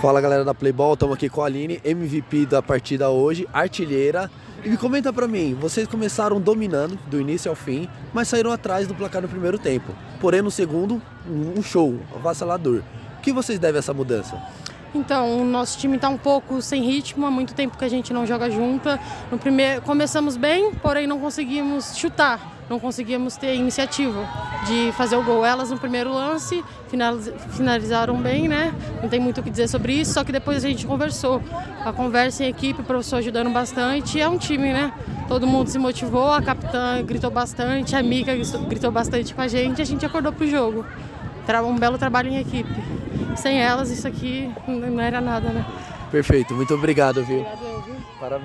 Fala galera da Playball, estamos aqui com a Aline, MVP da partida hoje, artilheira. E me comenta pra mim, vocês começaram dominando do início ao fim, mas saíram atrás do placar no primeiro tempo. Porém, no segundo, um show, avassalador. O que vocês devem a essa mudança? Então, o nosso time está um pouco sem ritmo, há muito tempo que a gente não joga junta. No primeiro, começamos bem, porém não conseguimos chutar, não conseguimos ter iniciativa de fazer o gol. Elas no primeiro lance finalizaram bem, né? Não tem muito o que dizer sobre isso, só que depois a gente conversou. A conversa em equipe, o professor ajudando bastante, é um time, né? Todo mundo se motivou, a capitã gritou bastante, a Mica gritou bastante com a gente, a gente acordou pro jogo. Um belo trabalho em equipe sem elas isso aqui não era nada, né? Perfeito, muito obrigado, viu? Obrigado.